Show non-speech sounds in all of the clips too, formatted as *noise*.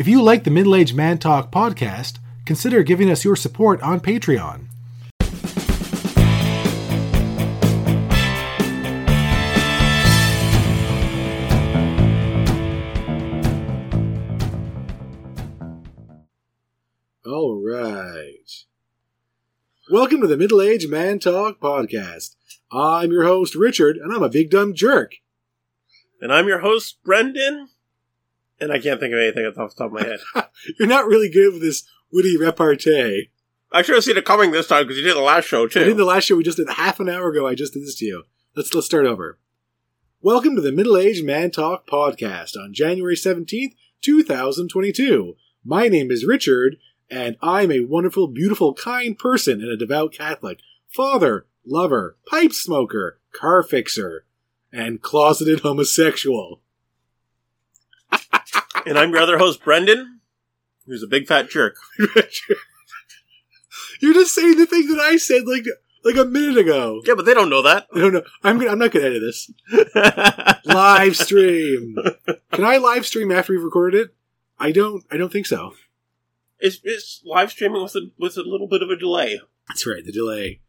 If you like the Middle Aged Man Talk podcast, consider giving us your support on Patreon. All right. Welcome to the Middle Aged Man Talk podcast. I'm your host, Richard, and I'm a big dumb jerk. And I'm your host, Brendan. And I can't think of anything off the top of my head. *laughs* You're not really good with this witty repartee. I should have seen it coming this time because you did the last show too. I did the last show we just did half an hour ago. I just did this to you. Let's let's start over. Welcome to the Middle Aged Man Talk podcast on January seventeenth, two thousand twenty-two. My name is Richard, and I'm a wonderful, beautiful, kind person and a devout Catholic, father, lover, pipe smoker, car fixer, and closeted homosexual. And I'm your other host, Brendan, who's a big fat jerk. *laughs* You're just saying the thing that I said like like a minute ago. Yeah, but they don't know that. No, no, I'm gonna, I'm not gonna edit this. live stream. Can I live stream after we've recorded it? I don't. I don't think so. it's, it's live streaming with a with a little bit of a delay. That's right. The delay,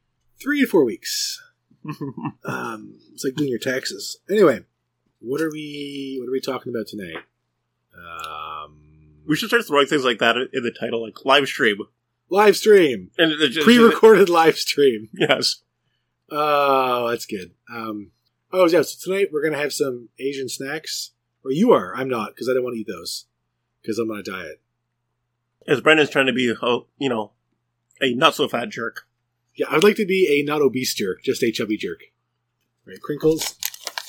three to four weeks. *laughs* Um, it's like doing your taxes. Anyway, what are we? What are we talking about tonight? Um, we should start throwing things like that in the title, like live stream. live stream, And it just, pre-recorded live stream. *laughs* Yes. Oh, that's good. Um, oh yeah. So tonight we're gonna have some Asian snacks. Or you are. I'm not because I don't want to eat those because I'm on a diet. As Brendan's trying to be, oh, you know, a not so fat jerk. Yeah, I'd like to be a not obese jerk, just a chubby jerk. Right, crinkles.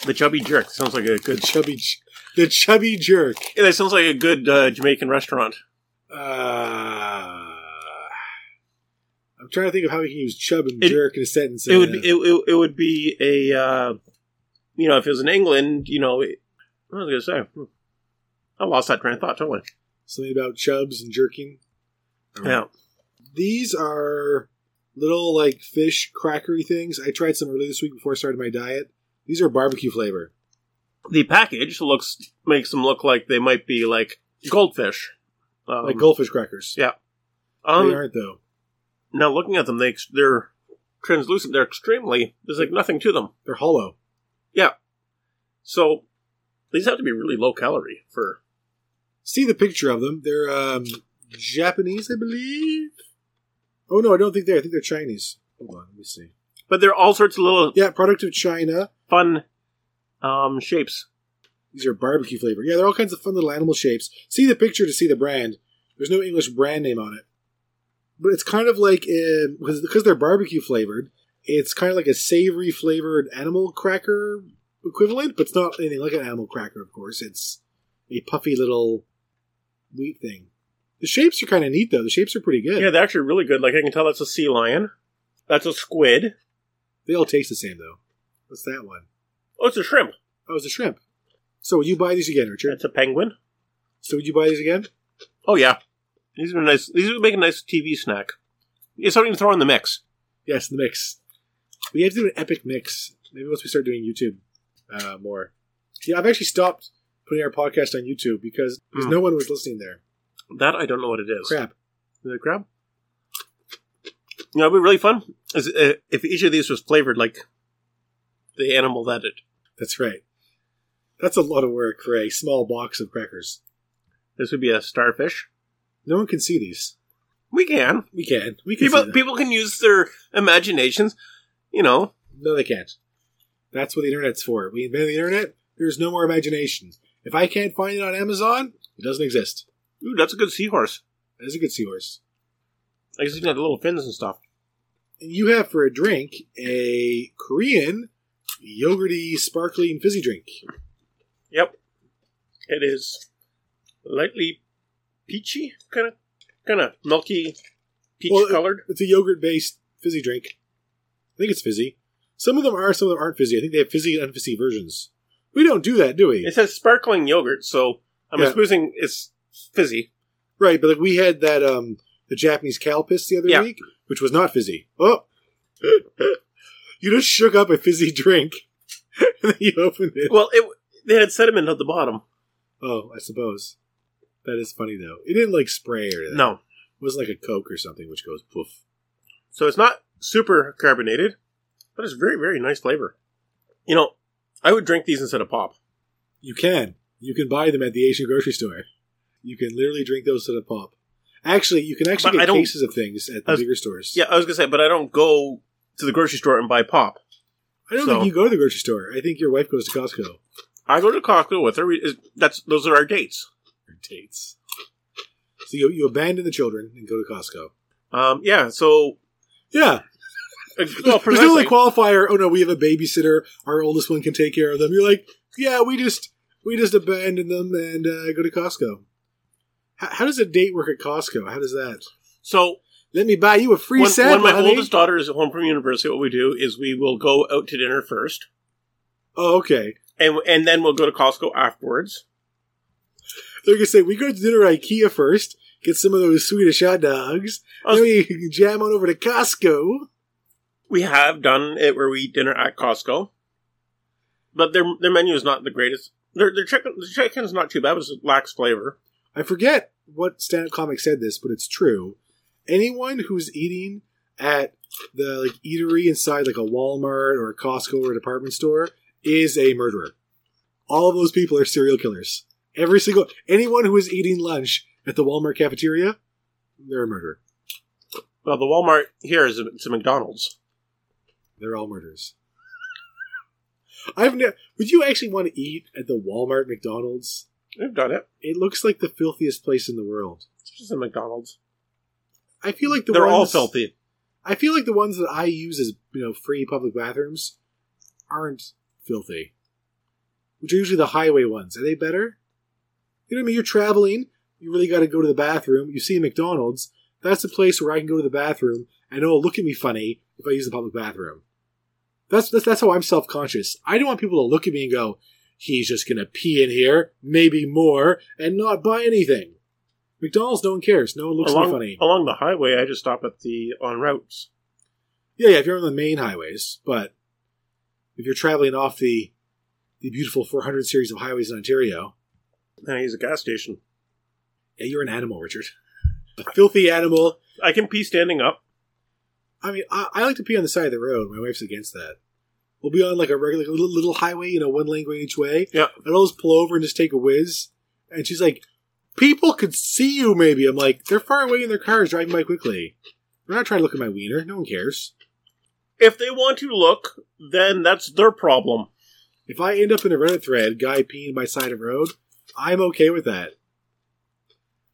The chubby jerk sounds like a The good. *laughs* chubby, j- the chubby jerk. Yeah, that sounds like a good uh, Jamaican restaurant. Uh, I'm trying to think of how we can use chub and It- jerk in a sentence. it would Uh, be, it, it, it would be a uh, you know if it was in England you know it, what was gonna say Hmm. I lost that train of thought totally something about chubs and jerking. Right. yeah These are little like fish crackery things. I tried some earlier this week before I started my diet. These are barbecue flavor. The package looks makes them look like they might be like goldfish um, like goldfish crackers. yeah they um, aren't though. now looking at them they they're translucent they're extremely there's like nothing to them They're hollow. Yeah. So these have to be really low calorie for See the picture of them. They're um, Japanese, I believe. Oh no, I don't think they're. I think they're Chinese. Hold on, let me see. but they're all sorts of little Yeah, product of China. fun um shapes These are barbecue flavor. Yeah, they're all kinds of fun little animal shapes. See the picture to see the brand. There's no English brand name on it, but it's kind of like uh, because because they're barbecue flavored. It's kind of like a savory flavored animal cracker equivalent, but it's not anything like an animal cracker. Of course, it's a puffy little wheat thing. The shapes are kind of neat though. The shapes are pretty good. yeah they're actually really good like I can tell that's a sea lion that's a squid They all taste the same though. What's that one? Oh it's a shrimp Oh, it's a shrimp. So would you buy these again, Richard? it's a penguin So would you buy these again? Oh yeah, these are nice. These would make a nice TV snack. It's something to throw in the mix. Yes, the mix. We have to do an epic mix. Maybe once we start doing YouTube uh, more. Yeah, I've actually stopped putting our podcast on YouTube because Hmm. no one was listening there. That I don't know what it is. Crab. Is it crab? You know, it'd be really fun is uh, if each of these was flavored like the animal that it. That's right. That's a lot of work for a small box of crackers. This would be a starfish. No one can see these. We can. We can. We can People people can use their imaginations. You know, No, they can't. That's what the internet's for. We invented the internet. There's no more imagination. If I can't find it on Amazon, it doesn't exist. ooh, that's a good seahorse. That is a good seahorse. I guess he's got the little fins and stuff. And you have for a drink a Korean yogurty, sparkling fizzy drink. Yep, it is lightly peachy, kind of, kind of milky, peach Well, colored. It's a yogurt based fizzy drink. I think it's fizzy. Some of them are, some of them aren't fizzy. I think they have fizzy and unfizzy versions. We don't do that, do we? It says sparkling yogurt, so I'm Yeah. supposing it's fizzy. right, but like we had that um the Japanese Calpis the other Yeah. week, which was not fizzy. Oh, you just shook up a fizzy drink, *laughs* and then you opened it. Well, it they had sediment at the bottom. Oh, I suppose. That is funny though. It didn't like spray or anything. No. It was like a Coke or something which goes poof. So it's not super carbonated, but it's very, very nice flavor. You know, I would drink these instead of pop. You can. You can buy them at the Asian grocery store. You can literally drink those instead of pop. Actually, you can actually But get cases of things at the was- bigger stores. Yeah, I was gonna say, but I don't go to the grocery store and buy pop. I don't so- think you go to the grocery store. I think your wife goes to Costco. I go to Costco with her. We- That's those are our dates. Or dates. So you, you abandon the children and go to Costco. Um, yeah. So, Yeah. *laughs* well, There's no like qualifier. Oh no, we have a babysitter. Our oldest one can take care of them. You're like, yeah, we just we just abandon them and uh, go to Costco. How, how does a date work at Costco? How does that? so Let me buy you a free when, sample, when my honey. oldest daughter is at home from university, what we do is we will go out to dinner first, Oh, okay. and and then we'll go to Costco afterwards. They're gonna say we go to dinner at IKEA first, get some of those Swedish hot dogs, was- then we *laughs* jam on over to Costco. We have done it where we eat dinner at Costco, but their their menu is not the greatest. Their their chicken the chicken's not too bad, but it lacks flavor. I forget what stand-up comic said this, but it's true. Anyone who's eating at the like eatery inside like a Walmart or a Costco or a department store is a murderer. All of those people are serial killers. Every single anyone who is eating lunch at the Walmart cafeteria, they're a murderer. Well, the Walmart here is a, it's a McDonald's. They're all murderers. I've never. Would you actually want to eat at the Walmart McDonald's? We've done it. It looks like the filthiest place in the world. It's just a McDonald's. I feel like the They're all filthy. I feel like the ones that I use as you know free public bathrooms aren't filthy, which are usually the highway ones. Are they better? You know what I mean? You're traveling. You really got to go to the bathroom. You see a McDonald's. That's the place where I can go to the bathroom and it'll look at me funny if I use the public bathroom. That's that's, that's how I'm self conscious. I don't want people to look at me and go, "He's just gonna pee in here, maybe more, and not buy anything." McDonald's, no one cares. No one looks along, funny. along the highway, I just stop at the on routes. Yeah, yeah, if you're on the main highways, but if you're traveling off the the beautiful 400 series of highways in Ontario, I use a gas station. yeah, you're an animal, Richard. A filthy animal. I can pee standing up. I mean, I, I like to pee on the side of the road. My wife's against that. We'll be on like a regular little, little highway, you know, one lane going each way. Yeah. And I'll just pull over and just take a whiz. And she's like, "People could see you, maybe." I'm like, "They're far away in their cars, driving by quickly. They're not trying to look at my wiener. No one cares." If they want to look, then that's their problem. If I end up in a Reddit thread, guy peeing by side of road, I'm okay with that.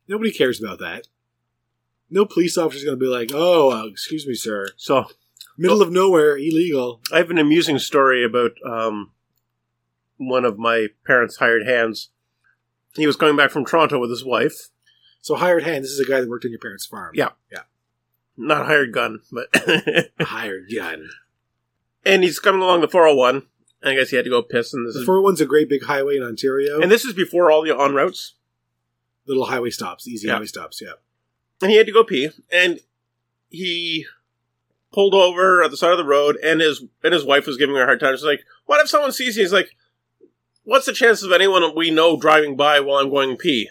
Nobody cares about that. No police officer's going to be like, "Oh, uh, excuse me, sir, So middle of nowhere, illegal." I have an amusing story about um, one of my parents' hired hands. He was coming back from Toronto with his wife. So hired hand. This is a guy that worked on your parents' farm. Yeah. yeah, Not hired gun, but *laughs* hired gun. and he's coming along the 401. I guess he had to go piss, and this The is 401's a great big highway in Ontario. and this is before all the on routes. little highway stops, easy Yeah. highway stops. Yeah. and he had to go pee, and he pulled over at the side of the road, and his and his wife was giving her a hard time. She's like, "What if someone sees you?" He's like, "What's the chances of anyone we know driving by while I'm going pee?"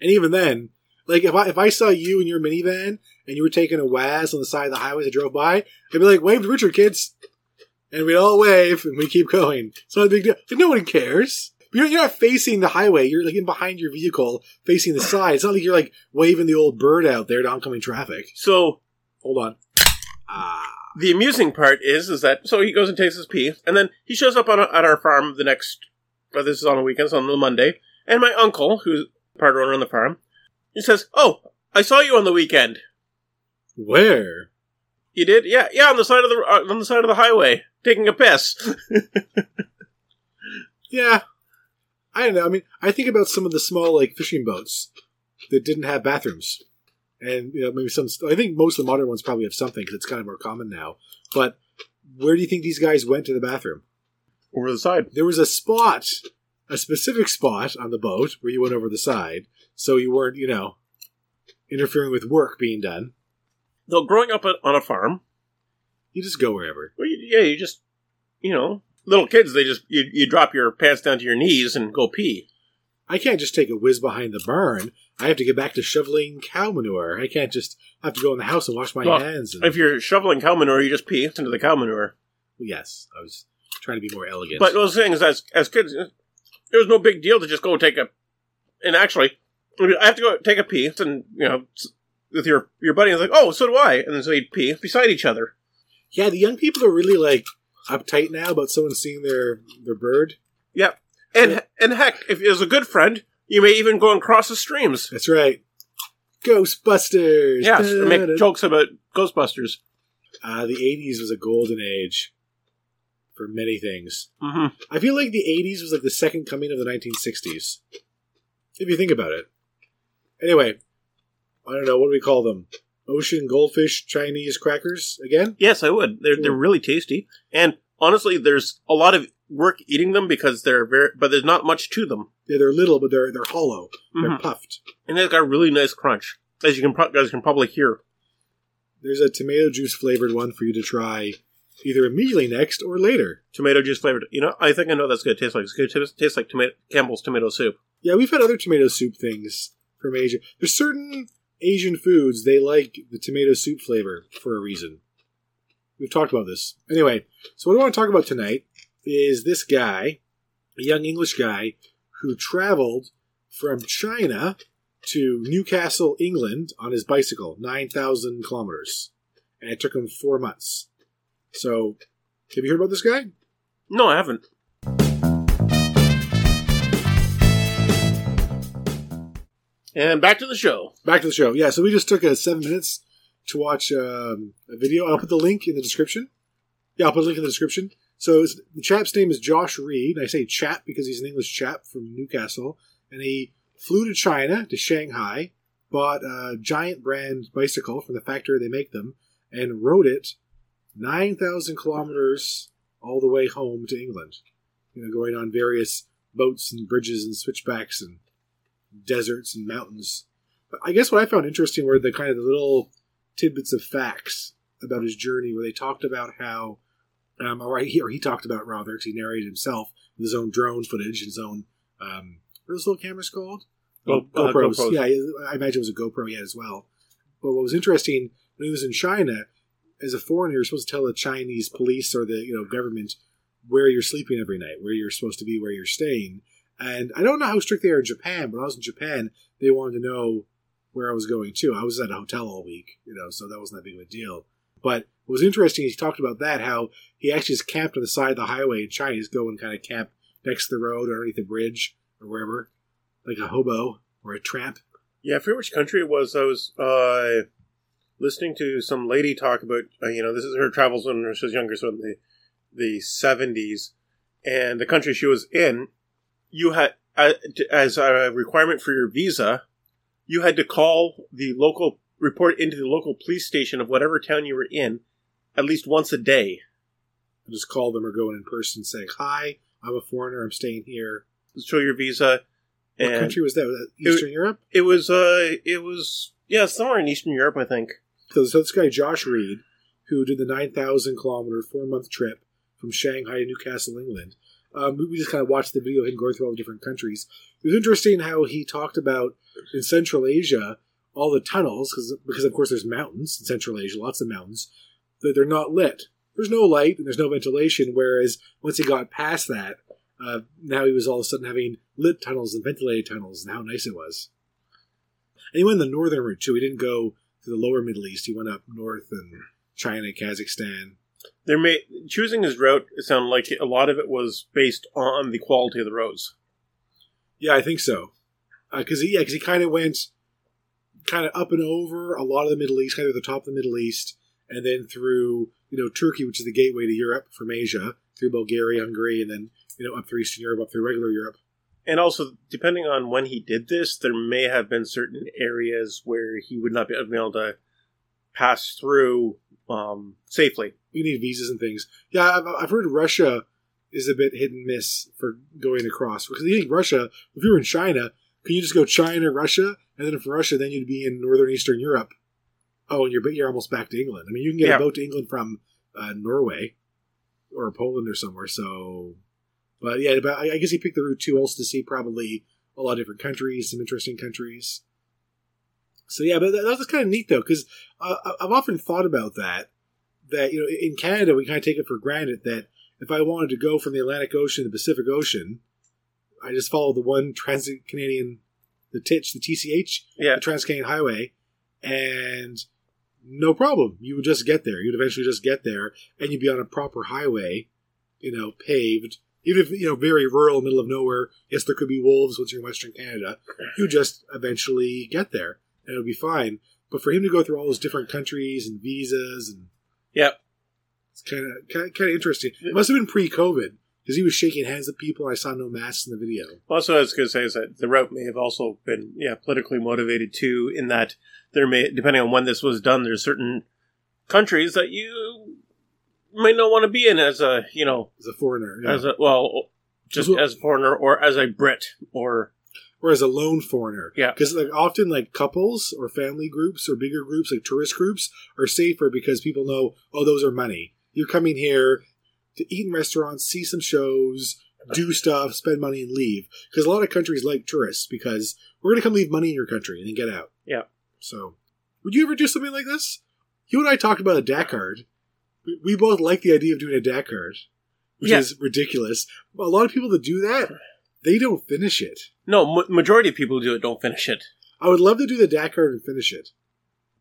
And even then, like if I if I saw you in your minivan and you were taking a waz on the side of the highway that drove by, I'd be like, "Wave to Richard, kids," and we'd all wave and we keep going. It's not a big deal. Like, no one cares. You're, you're not facing the highway. You're like in behind your vehicle, facing the side. It's not like you're like waving the old bird out there to oncoming traffic. So Hold on. Ah, the amusing part is, is that so he goes and takes his pee, and then he shows up on a, at our farm the next. Well, this is on a weekend, so on the Monday, and my uncle, who's part owner on the farm, he says, "Oh, I saw you on the weekend. where? You did? Yeah, yeah, on the side of the uh, on the side of the highway, taking a piss." *laughs* Yeah. I don't know. I mean, I think about some of the small like fishing boats that didn't have bathrooms, and you know maybe some. I think most of the modern ones probably have something because it's kind of more common now. But where do you think these guys went to the bathroom? Over the side. There was a spot, a specific spot on the boat where you went over the side, so you weren't, you know, interfering with work being done. Though growing up on on a farm, You just go wherever. well, yeah, you just, you know, little kids, they just you, you drop your pants down to your knees and go pee. I can't just take a whiz behind the barn. I have to get back to shoveling cow manure. I can't just have to go in the house and wash my Well, hands. And, If you're shoveling cow manure, you just pee into the cow manure. yes, I was trying to be more elegant. But those things, as as kids, it was no big deal to just go take a. And actually, I have to go take a pee, and you know, with your your buddy, is like, oh, so do I, and so you'd pee beside each other. yeah, the young people are really like uptight now about someone seeing their their bird. Yep. And and heck, if it was a good friend, you may even go and cross the streams. That's right. Ghostbusters. Yes, Da-da-da. make jokes about Ghostbusters. Uh, the '80s was a golden age for many things. hmm I feel like the 80s was like the second coming of the 1960s. If you think about it. Anyway, I don't know, what do we call them? Ocean goldfish Chinese crackers again? Yes, I would. They're they're really tasty, and honestly, there's a lot of work eating them because they're very, but there's not much to them, Yeah, they're little, but they're they're hollow. They're Mhm. puffed. and they've got a really nice crunch, as you can pro- guys can probably hear. There's a tomato juice flavored one for you to try either immediately next or later. Tomato juice flavored. You know, I think I know that's going to taste like. It's going to taste like tomato Campbell's tomato soup. Yeah, we've had other tomato soup things from Asia. There's certain Asian foods they like the tomato soup flavor for a reason. We've talked about this. Anyway, so what do I want to talk about tonight is this guy, a young English guy who traveled from China to Newcastle, England on his bicycle, 9,000 kilometers. And it took him four months. So, have you heard about this guy? No, I haven't. And back to the show. Back to the show. Yeah, so we just took uh, seven minutes to watch um, a video. I'll put the link in the description. Yeah, I'll put a link in the description. So the chap's name is Josh Reed. I say chap because he's an English chap from Newcastle, and he flew to China to Shanghai, bought a giant brand bicycle from the factory they make them, and rode it nine thousand kilometers all the way home to England. You know, going on various boats and bridges and switchbacks and deserts and mountains. But I guess what I found interesting were the kind of the little tidbits of facts about his journey, where they talked about how, um, or he, or he talked about rather, because he narrated himself with his own drone footage, and his own, um, what are those little cameras called? Go- uh, GoPros. GoPros. Yeah, I imagine it was a GoPro he had as well. But what was interesting when he was in China, as a foreigner, you're supposed to tell the Chinese police or the you know government where you're sleeping every night, where you're supposed to be, where you're staying. And I don't know how strict they are in Japan, but when I was in Japan, they wanted to know where I was going to. I was at a hotel all week, you know, so that wasn't that big of a deal. But what was interesting, he talked about that, how he actually just camped on the side of the highway in China. He's go and kind of camp next to the road or underneath the bridge or wherever, like a hobo or a tramp. Yeah, I forget which country it was. I was uh, listening to some lady talk about, uh, you know, this is her travels when she was younger, so in the the seventies, and the country she was in, you had uh, as a requirement for your visa, you had to call the local report into the local police station of whatever town you were in, at least once a day. I just call them or go in in person saying, Hi, I'm a foreigner, I'm staying here. Show your visa. What and country was that? Was that It- Eastern Europe? It was uh, it was yeah, somewhere in Eastern Europe, I think. So, so this guy, Josh Reed, who did the 9,000 kilometer, four month trip from Shanghai to Newcastle, England, um, we just kind of watched the video of him going through all the different countries. It was interesting how he talked about in Central Asia all the tunnels, cause, because of course there's mountains in Central Asia, lots of mountains, they're not lit. There's no light and there's no ventilation, whereas once he got past that, uh, now he was all of a sudden having lit tunnels and ventilated tunnels, and how nice it was. And he went the northern route too. He didn't go to the lower Middle East. He went up north and China, Kazakhstan. There may choosing his route. It sounded like a lot of it was based on the quality of the roads. Yeah, I think so. Because he, yeah, because he kind of went kind of up and over a lot of the Middle East, kind of the top of the Middle East, and then through you know Turkey, which is the gateway to Europe from Asia, through Bulgaria, Hungary, and then you know up through Eastern Europe, up through regular Europe. And also, depending on when he did this, there may have been certain areas where he would not be able to pass through um, safely. You need visas and things. Yeah, I've, I've heard Russia is a bit hit and miss for going across because you think Russia, if you were in China, can you just go China, Russia, and then from Russia, then you'd be in northern Eastern Europe. Oh, and you're you're almost back to England. I mean, you can get Yeah. a boat to England from uh, Norway or Poland or somewhere. So, but yeah, but I guess he picked the route too, also to see probably a lot of different countries, some interesting countries. So yeah, but that, was kind of neat though, because uh, I've often thought about that. That you know, in Canada, we kind of take it for granted that if I wanted to go from the Atlantic Ocean to the Pacific Ocean, I just follow the one Trans Canadian, the TITCH, the TCH, Yeah. the Trans Canadian Highway, and no problem. You would just get there. You'd eventually just get there, and you'd be on a proper highway, you know, paved. Even if you know, very rural, middle of nowhere. Yes, there could be wolves once you're in Western Canada. You just eventually get there, and it'll be fine. But for him to go through all those different countries and visas, and Yep. it's kind of kind of, kind of interesting. It must have been pre-COVID because he was shaking hands with people. I saw no masks in the video. Also, I was going to say is that the route may have also been, yeah, politically motivated too. In that there may, depending on when this was done, there's certain countries that you might not want to be in as a, you know, As a foreigner, yeah. as a well, just Well- as a foreigner or as a Brit or or as a lone foreigner. Yeah. Because like often like couples or family groups or bigger groups like tourist groups are safer because people know oh those are money. You're coming here to eat in restaurants, see some shows, do stuff, spend money, and leave. Because a lot of countries like tourists because we're gonna come leave money in your country and then get out. Yeah. So, would you ever do something like this? You and I talked about a Dakar. We, we both like the idea of doing a Dakar, which Yeah. is ridiculous. But a lot of people that do that, they don't finish it. no, ma- majority of people who do it don't finish it. I would love to do the Dakar and finish it.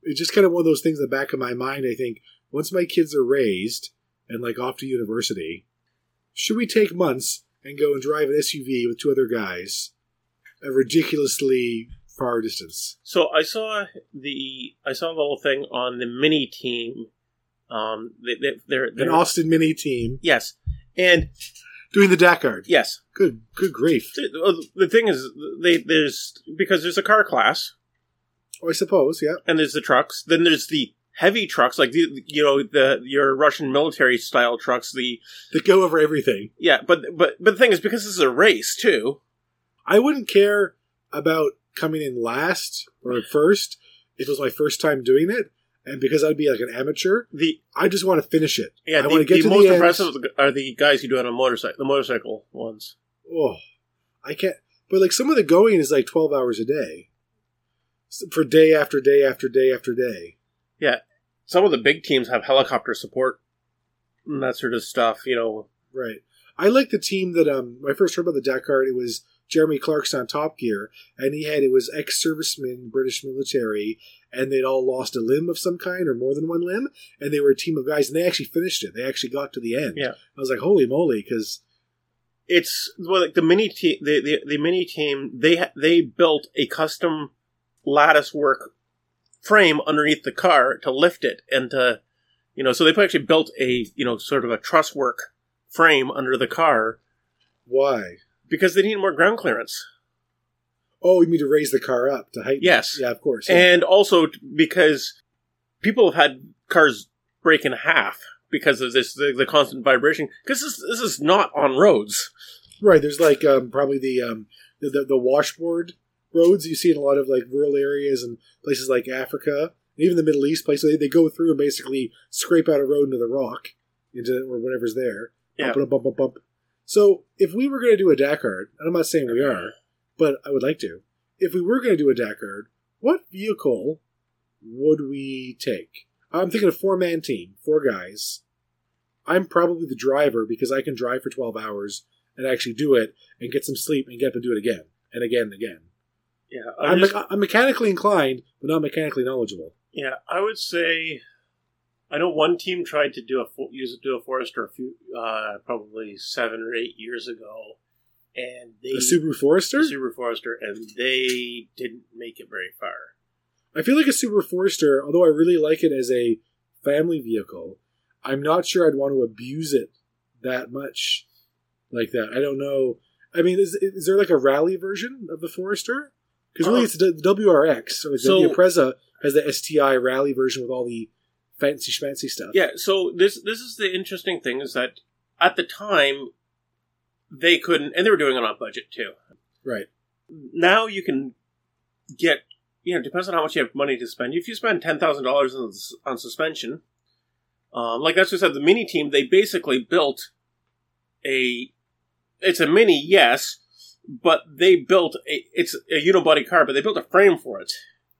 It's just kind of one of those things in the back of my mind. I think once my kids are raised and like off to university, should we take months and go and drive an SUV with two other guys a ridiculously far distance? So I saw the I saw the little thing on the mini team. Um, they, they, they're, An they're Austin Mini team yes, and doing the Dakar. yes. Good, good grief. The, the thing is, they there's because there's a car class Oh, I suppose, yeah. and there's the trucks. Then there's the heavy trucks, like the you know the your Russian military style trucks. The They go over everything. yeah, but but but the thing is, because this is a race too. I wouldn't care about coming in last or first if it was my first time doing it, and because I'd be like an amateur. The I just want to finish it. yeah, I the, want to get the to most the end. impressive are the guys who do it on motorcycle, the motorcycle ones. Oh, I can't. But like some of the going is like twelve hours a day, for day after day after day after day. Some of the big teams have helicopter support and that sort of stuff. You know, Right. I like the team that um. When I first heard about the Dakar, it was Jeremy Clarkson on Top Gear, and he had it was ex-servicemen, British military, and they'd all lost a limb of some kind or more than one limb, and they were a team of guys, and they actually finished it. They actually got to the end. Yeah. I was like, holy moly, because it's well, like the mini team. The, the the mini team they they built a custom lattice work frame underneath the car to lift it and to you know so they actually built a you know sort of a truss work frame under the car why? because they need more ground clearance Oh, you mean to raise the car up to height? Yes. Yeah, of course. and also t- because people have had cars break in half because of this the, the constant vibration because this this is not on roads Right. There's like um, probably the, um, the the the washboard roads you see in a lot of like rural areas and places like Africa, and even the Middle East places. They, they go through and basically scrape out a road into the rock, into or whatever's there. Yeah. Bump, bump, bump, bump. So if we were going to do a Dakar, and I'm not saying we are, but I would like to. If we were going to do a Dakar, what vehicle would we take? I'm thinking a four man team, four guys. I'm probably the driver because I can drive for 12 hours and actually do it and get some sleep and get up and do it again and again and again. Yeah I'm, just- me- I'm mechanically inclined, but not mechanically knowledgeable. Yeah, I would say. I know one team tried to do a use do a Forester a few uh, probably seven or eight years ago, and they A Subaru Forester? a Subaru Forester, and they didn't make it very far. I feel like a Subaru Forester, although I really like it as a family vehicle, I'm not sure I'd want to abuse it that much like that. I don't know. I mean, is, is there like a rally version of the Forester? Because really, it's the WRX. So, like so- the Impreza has the STI rally version with all the fancy schmancy stuff. Yeah, so this this is the interesting thing is that at the time they couldn't, and they were doing it on budget too. Right. now you can get you know depends on how much you have money to spend if you spend $10000 on, on suspension um, like that's what I said the mini team they basically built a it's a mini yes but they built a it's a unibody car, but they built a frame for it.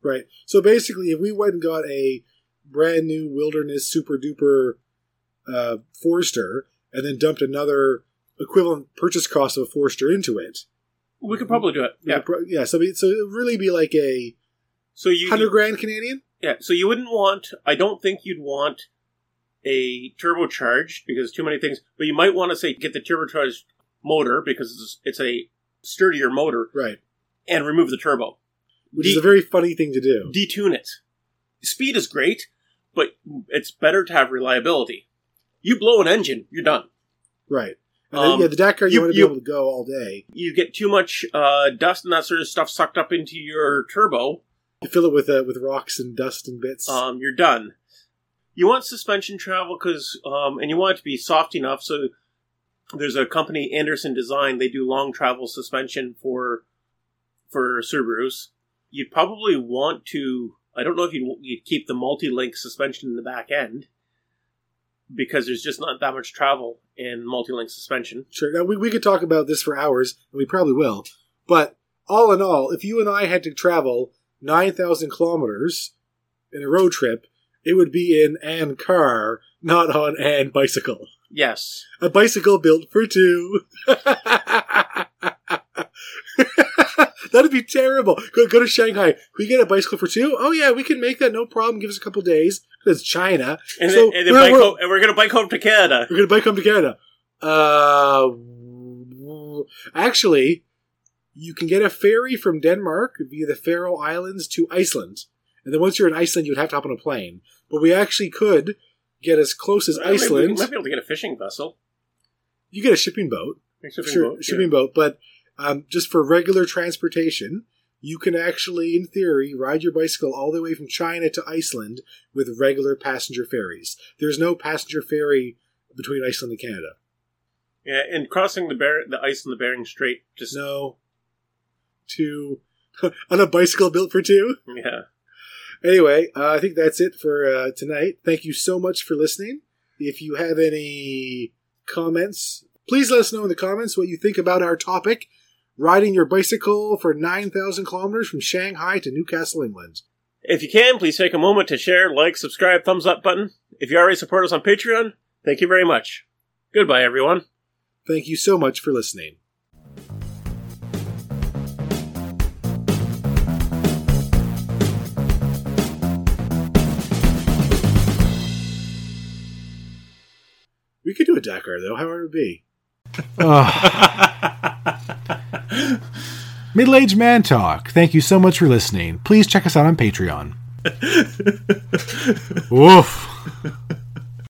Right. So basically, if we went and got a brand new wilderness super duper uh, Forester and then dumped another equivalent purchase cost of a Forester into it, We could probably do it. Yeah. pro- yeah. So so it would really be like a So you hundred grand Canadian. Yeah, so you wouldn't want. I don't think you'd want a turbocharged because too many things. But you might want to say get the turbocharged motor because it's, it's a sturdier motor Right. and remove the turbo. Which De- is a very funny thing to do. detune it. Speed is great, but it's better to have reliability. You blow an engine, you're done. Right. And then, Um, yeah, the Dakar you, you- want to you- be able to go all day. You get too much uh, dust and that sort of stuff sucked up into your turbo, You fill it with uh, with rocks and dust and bits. um, you're done. You want suspension travel because, um, and you want it to be soft enough. So there's a company, Anderson Design. They do long travel suspension for for Subarus. You'd probably want to. I don't know if you'd, you'd keep the multi-link suspension in the back end because there's just not that much travel in multi-link suspension. Sure. Now we, we could talk about this for hours, and we probably will. But all in all, if you and I had to travel nine thousand kilometers in a road trip, it would be in an car, not on an bicycle. Yes, A bicycle built for two. *laughs* That'd be terrible. Go, go to Shanghai. We get a bicycle for two. Oh yeah, we can make that. No problem. Give us a couple days. It's China. and, So, then, and, we're- bike we're- home, and we're gonna bike home to Canada. We're gonna bike home to Canada. Uh, actually, you can get a ferry from Denmark via the Faroe Islands to Iceland, and then once you're in Iceland, you'd have to hop on a plane. But we actually could get as close as Well, maybe we Iceland. might be able to get a fishing vessel. You get a shipping boat, Shipping sure, boat, yeah. boat, but um, just for regular transportation. You can actually, in theory, ride your bicycle all the way from China to Iceland with regular passenger ferries. There's no passenger ferry between Iceland and Canada. Yeah, and crossing the Bar- the ice in the Bering Strait just No. Two. *laughs* on a bicycle built for two? yeah. Anyway, uh, I think that's it for uh, tonight. Thank you so much for listening. If you have any comments, please let us know in the comments what you think about our topic riding your bicycle for 9,000 kilometers from Shanghai to Newcastle, England. If you can, please take a moment to share, like, subscribe, thumbs up button. If you already support us on Patreon, thank you very much. Goodbye, everyone. Thank you so much for listening. We could do a Dakar though. How hard would it be? Middle Aged Man Talk. Thank you so much for listening. Please check us out on Patreon. *laughs* Woof.